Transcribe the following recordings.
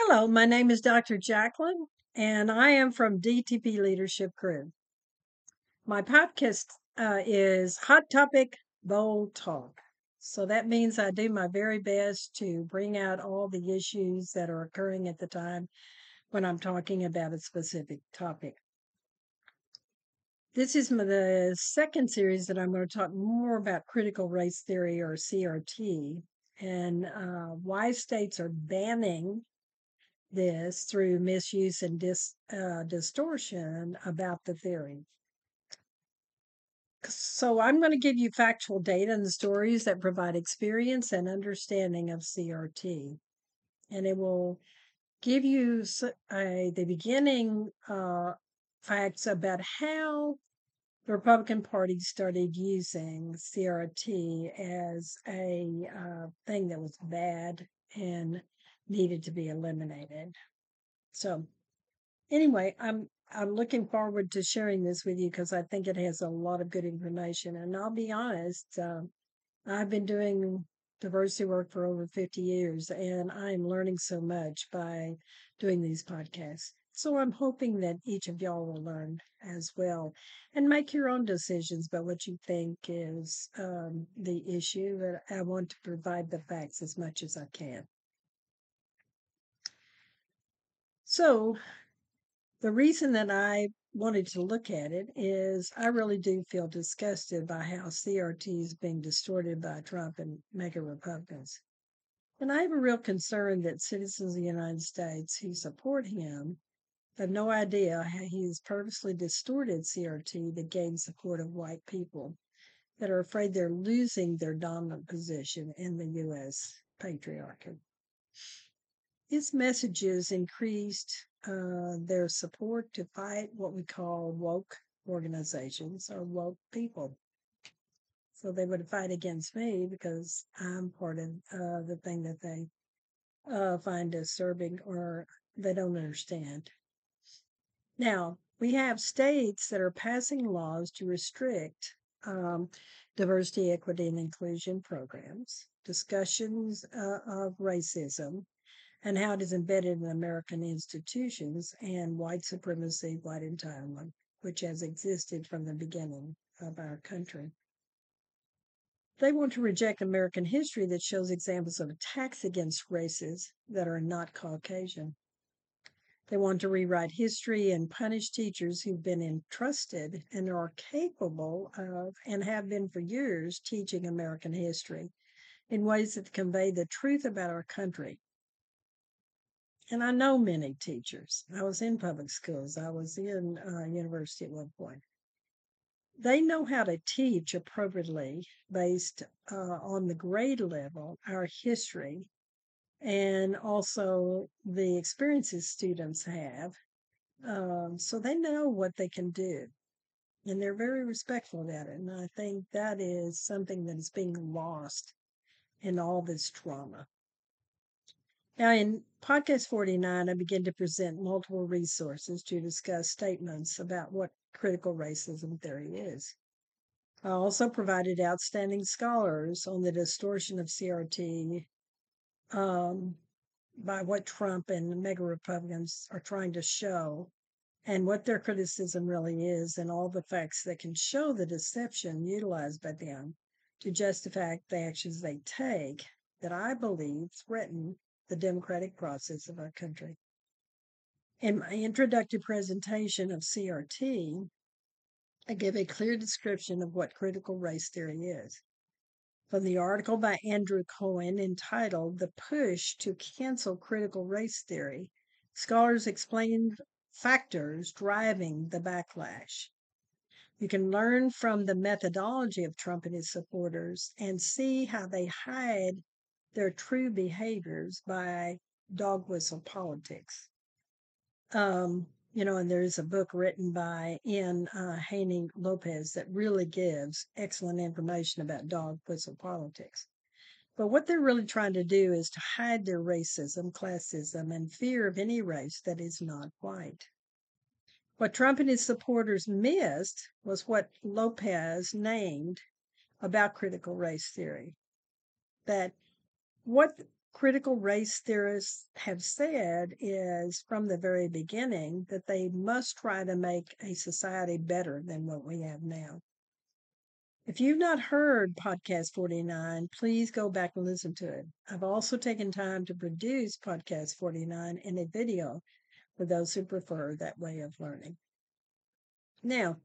Hello, my name is Dr. Jackalyn, and I am from DTP Leadership Crew. My podcast uh, is Hot Topic Bold Talk. So that means I do my very best to bring out all the issues that are occurring at the time when I'm talking about a specific topic. This is the second series that I'm going to talk more about critical race theory or CRT and uh, why states are banning this through misuse and dis, uh, distortion about the theory. So, I'm going to give you factual data and stories that provide experience and understanding of CRT. And it will give you a, the beginning uh, facts about how the Republican Party started using CRT as a uh, thing that was bad and needed to be eliminated. So, anyway, I'm I'm looking forward to sharing this with you because I think it has a lot of good information. And I'll be honest, uh, I've been doing diversity work for over 50 years, and I'm learning so much by doing these podcasts. So I'm hoping that each of y'all will learn as well and make your own decisions about what you think is um, the issue. But I want to provide the facts as much as I can. So, the reason that I wanted to look at it is I really do feel disgusted by how CRT is being distorted by Trump and MAGA Republicans. And I have a real concern that citizens of the United States who support him have no idea how he has purposely distorted CRT to gain support of white people that are afraid they're losing their dominant position in the U.S. patriarchy. His messages increased uh, their support to fight what we call woke organizations or woke people. So they would fight against me because I'm part of uh, the thing that they uh, find disturbing or they don't understand. Now, we have states that are passing laws to restrict um, diversity, equity, and inclusion programs, discussions uh, of racism, and how it is embedded in American institutions and white supremacy, white entitlement, which has existed from the beginning of our country. They want to reject American history that shows examples of attacks against races that are not Caucasian. They want to rewrite history and punish teachers who've been entrusted and are capable of, and have been for years, teaching American history in ways that convey the truth about our country and I know many teachers. I was in public schools. I was in uh, university at one point. They know how to teach appropriately based uh, on the grade level, our history, and also the experiences students have. Um, so they know what they can do. And they're very respectful about it. And I think that is something that is being lost in all this trauma. Now, in podcast 49, I begin to present multiple resources to discuss statements about what critical racism theory is. I also provided outstanding scholars on the distortion of CRT um, by what Trump and MAGA Republicans are trying to show and what their criticism really is, and all the facts that can show the deception utilized by them to justify the actions they take that I believe threaten the democratic process of our country. In my introductory presentation of CRT, I give a clear description of what critical race theory is. From the article by Andrew Cohen entitled The Push to Cancel Critical Race Theory, scholars explain factors driving the backlash. You can learn from the methodology of Trump and his supporters and see how they hide their true behaviors by dog whistle politics. Um, you know, and there's a book written by Ian uh, Haney Lopez that really gives excellent information about dog whistle politics. But what they're really trying to do is to hide their racism, classism, and fear of any race that is not white. What Trump and his supporters missed was what Lopez named about critical race theory that what critical race theorists have said is from the very beginning that they must try to make a society better than what we have now. If you've not heard Podcast 49, please go back and listen to it. I've also taken time to produce Podcast 49 in a video for those who prefer that way of learning. Now,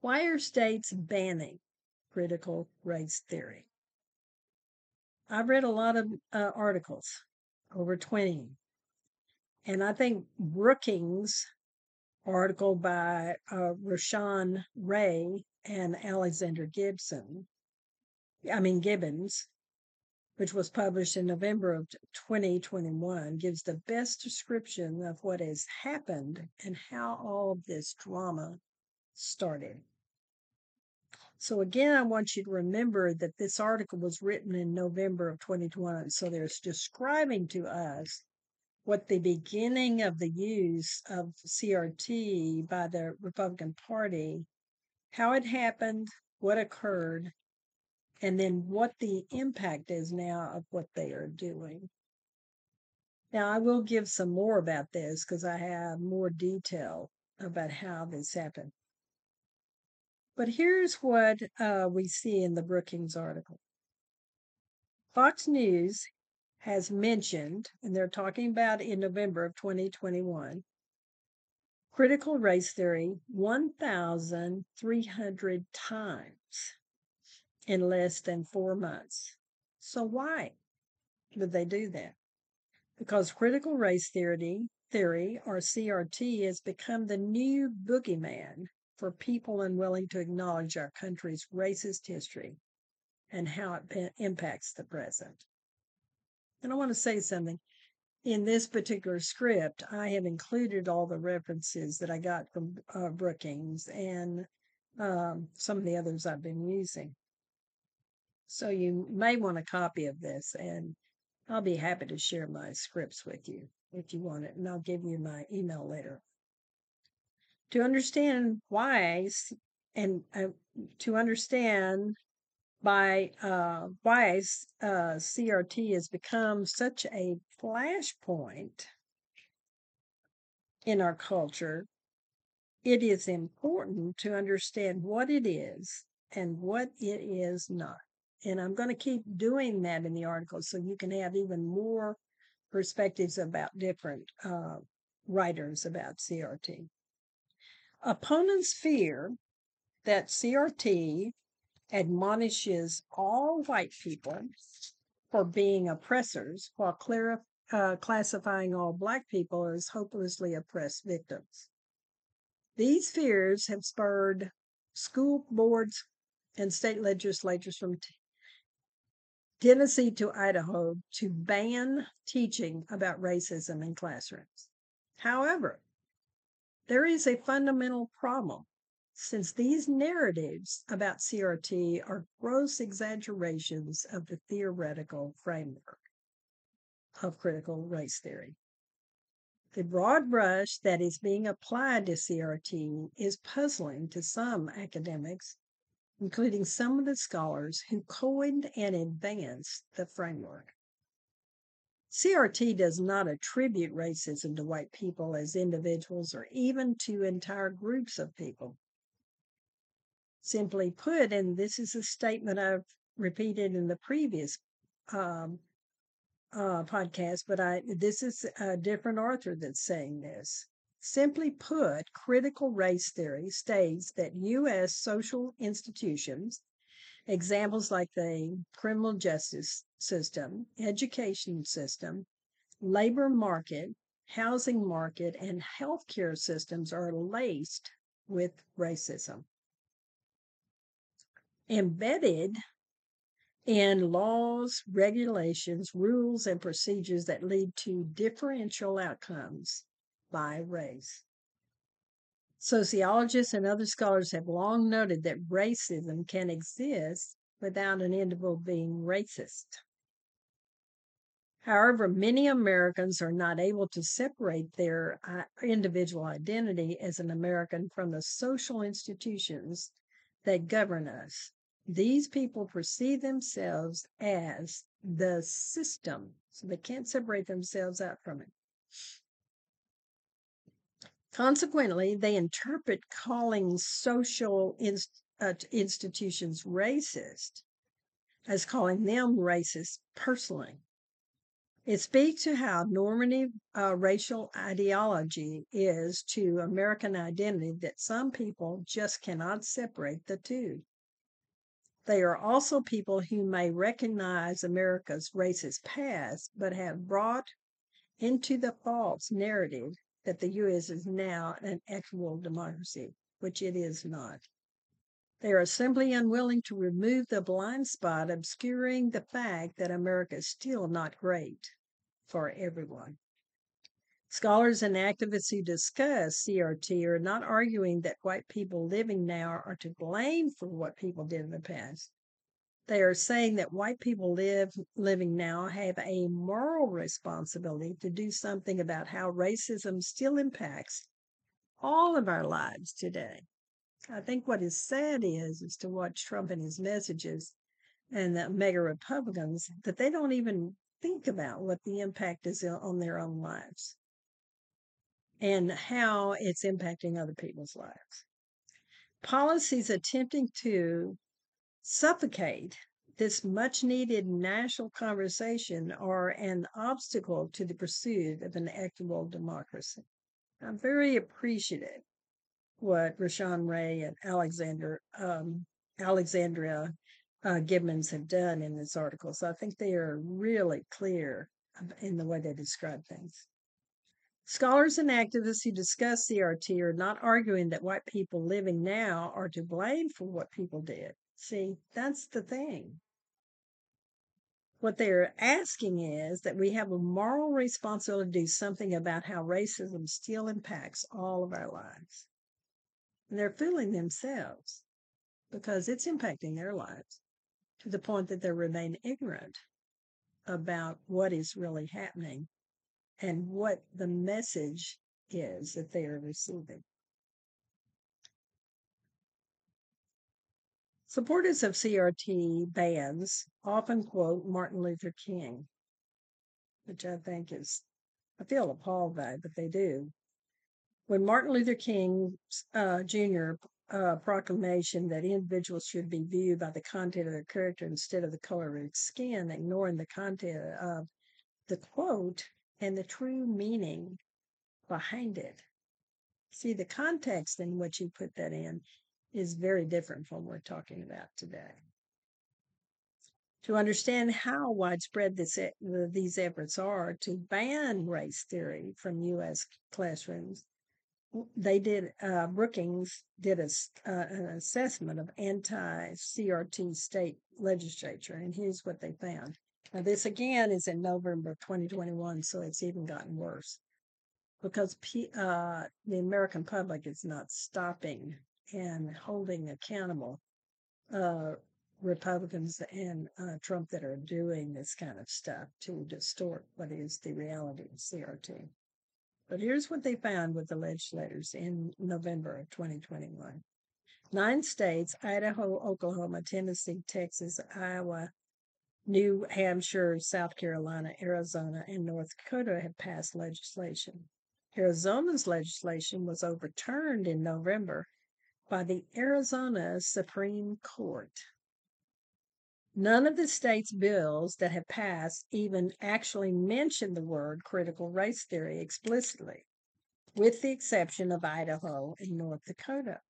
why are states banning critical race theory? I've read a lot of uh, articles, over 20. And I think Brookings' article by uh, Rashawn Ray and Alexander Gibson, I mean Gibbons, which was published in November of 2021, gives the best description of what has happened and how all of this drama started. So again, I want you to remember that this article was written in November of 2021. So they're describing to us what the beginning of the use of CRT by the Republican Party, how it happened, what occurred, and then what the impact is now of what they are doing. Now, I will give some more about this because I have more detail about how this happened. But here's what uh, we see in the Brookings article Fox News has mentioned, and they're talking about in November of 2021, critical race theory 1,300 times in less than four months. So, why would they do that? Because critical race theory, theory or CRT has become the new boogeyman for people unwilling to acknowledge our country's racist history and how it impacts the present. And I want to say something. In this particular script, I have included all the references that I got from uh, Brookings and um, some of the others I've been using. So you may want a copy of this, and I'll be happy to share my scripts with you if you want it, and I'll give you my email later to understand why and uh, to understand by uh, why uh, CRT has become such a flashpoint in our culture, it is important to understand what it is and what it is not. And I'm going to keep doing that in the article so you can have even more perspectives about different uh, writers about CRT. Opponents fear that CRT admonishes all white people for being oppressors while uh, classifying all black people as hopelessly oppressed victims. These fears have spurred school boards and state legislatures from t- Tennessee to Idaho to ban teaching about racism in classrooms. However, there is a fundamental problem since these narratives about CRT are gross exaggerations of the theoretical framework of critical race theory. The broad brush that is being applied to CRT is puzzling to some academics, including some of the scholars who coined and advanced the framework. CRT does not attribute racism to white people as individuals or even to entire groups of people. Simply put, and this is a statement I've repeated in the previous um, uh, podcast, but I this is a different author that's saying this. Simply put, critical race theory states that U.S. social institutions Examples like the criminal justice system, education system, labor market, housing market, and healthcare systems are laced with racism. Embedded in laws, regulations, rules, and procedures that lead to differential outcomes by race. Sociologists and other scholars have long noted that racism can exist without an individual being racist. However, many Americans are not able to separate their uh, individual identity as an American from the social institutions that govern us. These people perceive themselves as the system. So they can't separate themselves out from it. Consequently, they interpret calling social inst- uh, institutions racist as calling them racist personally. It speaks to how normative uh, racial ideology is to American identity that some people just cannot separate the two. They are also people who may recognize America's racist past, but have brought into the false narrative that the U.S. is now an actual democracy, which it is not. They are simply unwilling to remove the blind spot obscuring the fact that America is still not great for everyone. Scholars and activists who discuss CRT are not arguing that white people living now are to blame for what people did in the past. They are saying that white people live living now have a moral responsibility to do something about how racism still impacts all of our lives today. I think what is sad is is to watch Trump and his messages and the MAGA Republicans that they don't even think about what the impact is on their own lives and how it's impacting other people's lives. Policies attempting to suffocate this much needed national conversation are an obstacle to the pursuit of an equitable democracy. I'm very appreciative what Rashawn Ray and Alexander um, Alexandria uh, Givens have done in this article. So I think they are really clear in the way they describe things. Scholars and activists who discuss CRT are not arguing that white people living now are to blame for what people did. See, that's the thing. What they're asking is that we have a moral responsibility to do something about how racism still impacts all of our lives. And they're fooling themselves because it's impacting their lives to the point that they remain ignorant about what is really happening and what the message is that they are receiving. Supporters of CRT bans often quote Martin Luther King, which I think is, I feel appalled by, but they do. When Martin Luther King uh, Jr. Uh, proclamation that individuals should be viewed by the content of their character instead of the color of their skin, ignoring the content of the quote, and the true meaning behind it. See, the context in which you put that in is very different from what we're talking about today. To understand how widespread this, these efforts are to ban race theory from U.S. classrooms, they did, uh, Brookings did a, uh, an assessment of anti CRT state legislature, and here's what they found. Now, this again is in November of 2021, so it's even gotten worse because uh, the American public is not stopping and holding accountable uh, Republicans and uh, Trump that are doing this kind of stuff to distort what is the reality of CRT. But here's what they found with the legislators in November of 2021. Nine states Idaho, Oklahoma, Tennessee, Texas, Iowa, New Hampshire, South Carolina, Arizona, and North Dakota have passed legislation. Arizona's legislation was overturned in November by the Arizona Supreme Court. None of the state's bills that have passed even actually mention the word critical race theory explicitly, with the exception of Idaho and North Dakota.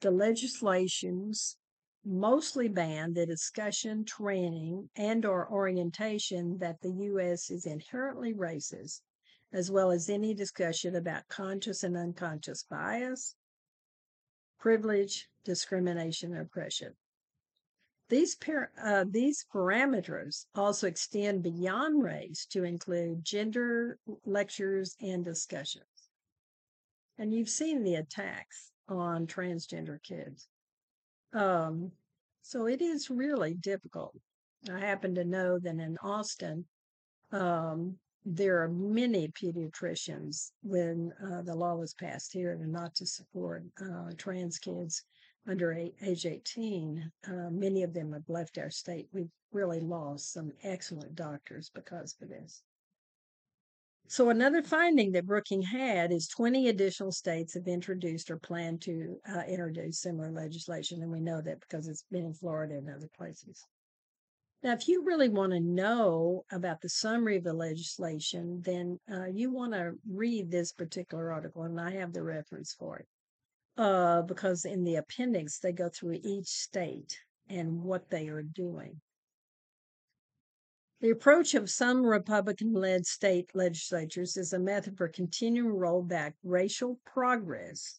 The legislations mostly ban the discussion, training, and or orientation that the U.S. is inherently racist, as well as any discussion about conscious and unconscious bias, privilege, discrimination, oppression. These, par- uh, these parameters also extend beyond race to include gender lectures and discussions. And you've seen the attacks on transgender kids. Um, so it is really difficult. I happen to know that in Austin, um, there are many pediatricians when uh, the law was passed here to not to support uh, trans kids under age 18, uh, many of them have left our state. We've really lost some excellent doctors because of this. So, another finding that Brookings had is 20 additional states have introduced or plan to uh, introduce similar legislation. And we know that because it's been in Florida and other places. Now, if you really want to know about the summary of the legislation, then uh, you want to read this particular article, and I have the reference for it. Uh, because in the appendix, they go through each state and what they are doing. The approach of some Republican led state legislatures is a method for continuing to roll back racial progress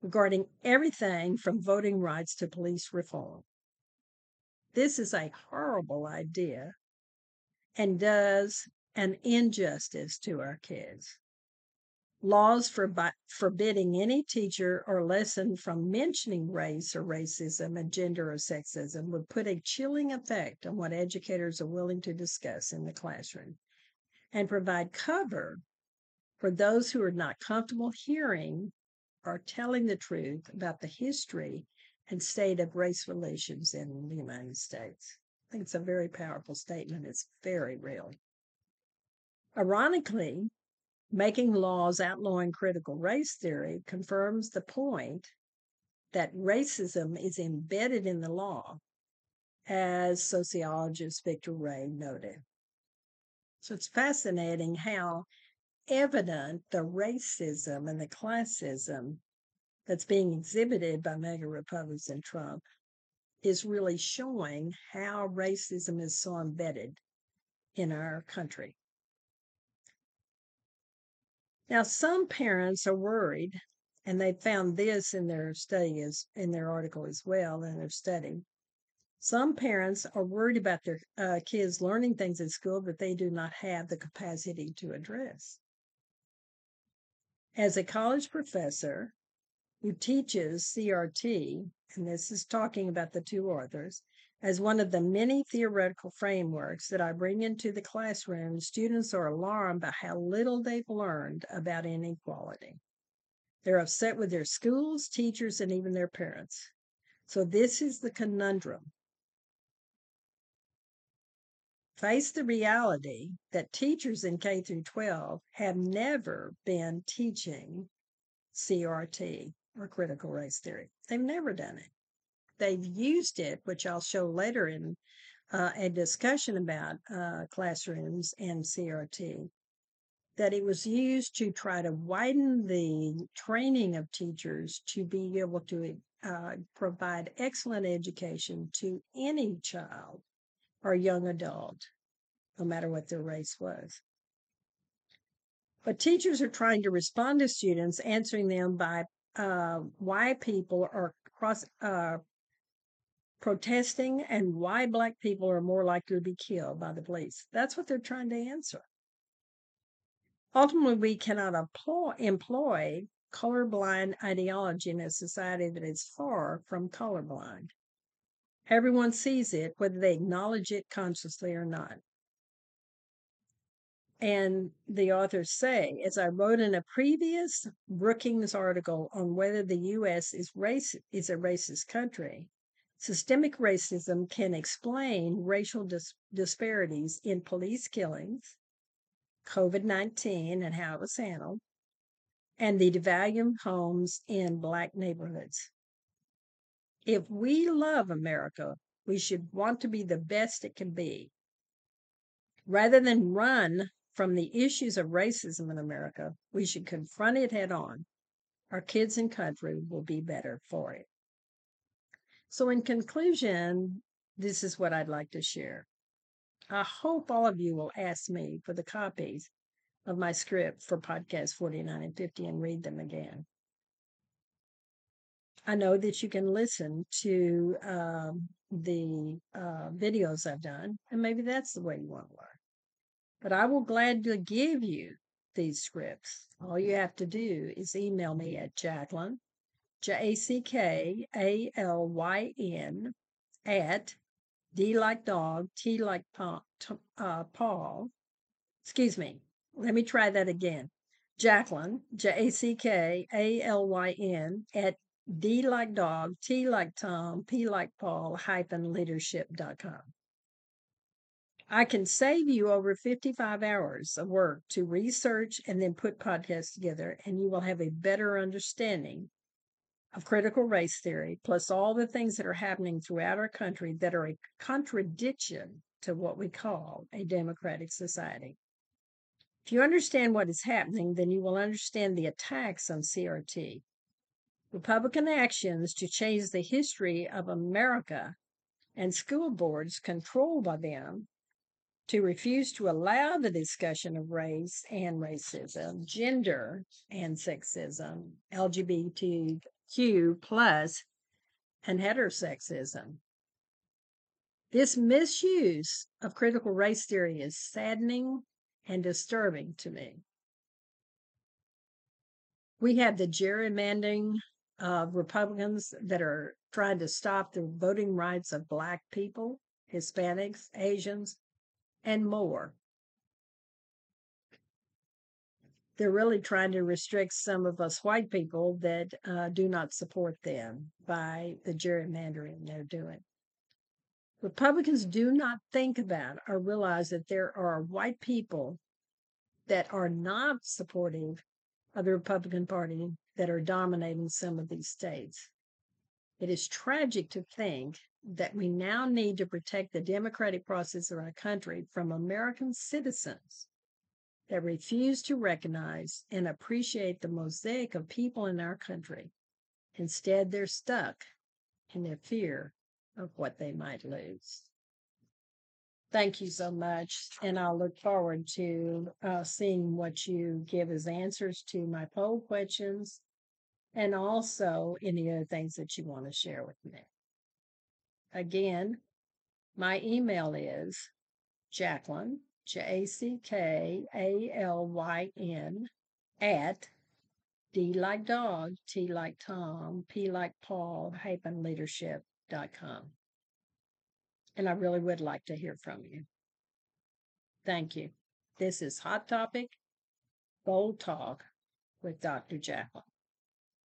regarding everything from voting rights to police reform. This is a horrible idea and does an injustice to our kids. Laws for forbidding any teacher or lesson from mentioning race or racism and gender or sexism would put a chilling effect on what educators are willing to discuss in the classroom and provide cover for those who are not comfortable hearing or telling the truth about the history and state of race relations in the United States. I think it's a very powerful statement. It's very real. Ironically, making laws outlawing critical race theory confirms the point that racism is embedded in the law, as sociologist Victor Ray noted. So it's fascinating how evident the racism and the classism that's being exhibited by MAGA Republicans and Trump is really showing how racism is so embedded in our country. Now, some parents are worried, and they found this in their study as in their article as well in their study. Some parents are worried about their uh, kids learning things at school that they do not have the capacity to address. As a college professor, who teaches CRT, and this is talking about the two authors, as one of the many theoretical frameworks that I bring into the classroom, students are alarmed by how little they've learned about inequality. They're upset with their schools, teachers, and even their parents. So, this is the conundrum. Face the reality that teachers in K through 12 have never been teaching CRT or critical race theory. They've never done it. They've used it, which I'll show later in uh, a discussion about uh, classrooms and CRT, that it was used to try to widen the training of teachers to be able to uh, provide excellent education to any child or young adult, no matter what their race was. But teachers are trying to respond to students, answering them by uh, why people are cross uh, protesting and why black people are more likely to be killed by the police. That's what they're trying to answer. Ultimately, we cannot employ, employ colorblind ideology in a society that is far from colorblind. Everyone sees it, whether they acknowledge it consciously or not. And the authors say, as I wrote in a previous Brookings article on whether the U.S. is race is a racist country, systemic racism can explain racial dis- disparities in police killings, COVID 19 and how it was handled, and the devaluing homes in Black neighborhoods. If we love America, we should want to be the best it can be. Rather than run from the issues of racism in America, we should confront it head on. Our kids and country will be better for it. So, in conclusion, this is what I'd like to share. I hope all of you will ask me for the copies of my script for podcast 49 and 50 and read them again. I know that you can listen to um, the uh, videos I've done, and maybe that's the way you want to learn. But I will gladly give you these scripts. All you have to do is email me at Jackalyn, J A C K A L Y N, at D like dog, T like Paul, uh, Paul. Excuse me. Let me try that again. Jackalyn, J A C K A L Y N, at D like dog, T like Tom, P like Paul, hyphen leadership.com. I can save you over 55 hours of work to research and then put podcasts together, and you will have a better understanding of critical race theory, plus all the things that are happening throughout our country that are a contradiction to what we call a democratic society. If you understand what is happening, then you will understand the attacks on CRT. Republican actions to change the history of America and school boards controlled by them to refuse to allow the discussion of race and racism, gender and sexism, LGBTQ plus, and heterosexism. This misuse of critical race theory is saddening and disturbing to me. We have the gerrymandering of Republicans that are trying to stop the voting rights of Black people, Hispanics, Asians, and more. They're really trying to restrict some of us white people that uh, do not support them by the gerrymandering they're doing. Republicans do not think about or realize that there are white people that are not supportive of the Republican Party that are dominating some of these states. It is tragic to think that we now need to protect the democratic process of our country from American citizens that refuse to recognize and appreciate the mosaic of people in our country. Instead, they're stuck in their fear of what they might lose. Thank you so much. And I'll look forward to uh, seeing what you give as answers to my poll questions and also any other things that you want to share with me. Again, my email is Jackalyn, J A C K A L Y N, at D like dog, T like Tom, P like Paul, hyphen leadership.com. And I really would like to hear from you. Thank you. This is Hot Topic, Bold Talk with Dr. Jackalyn.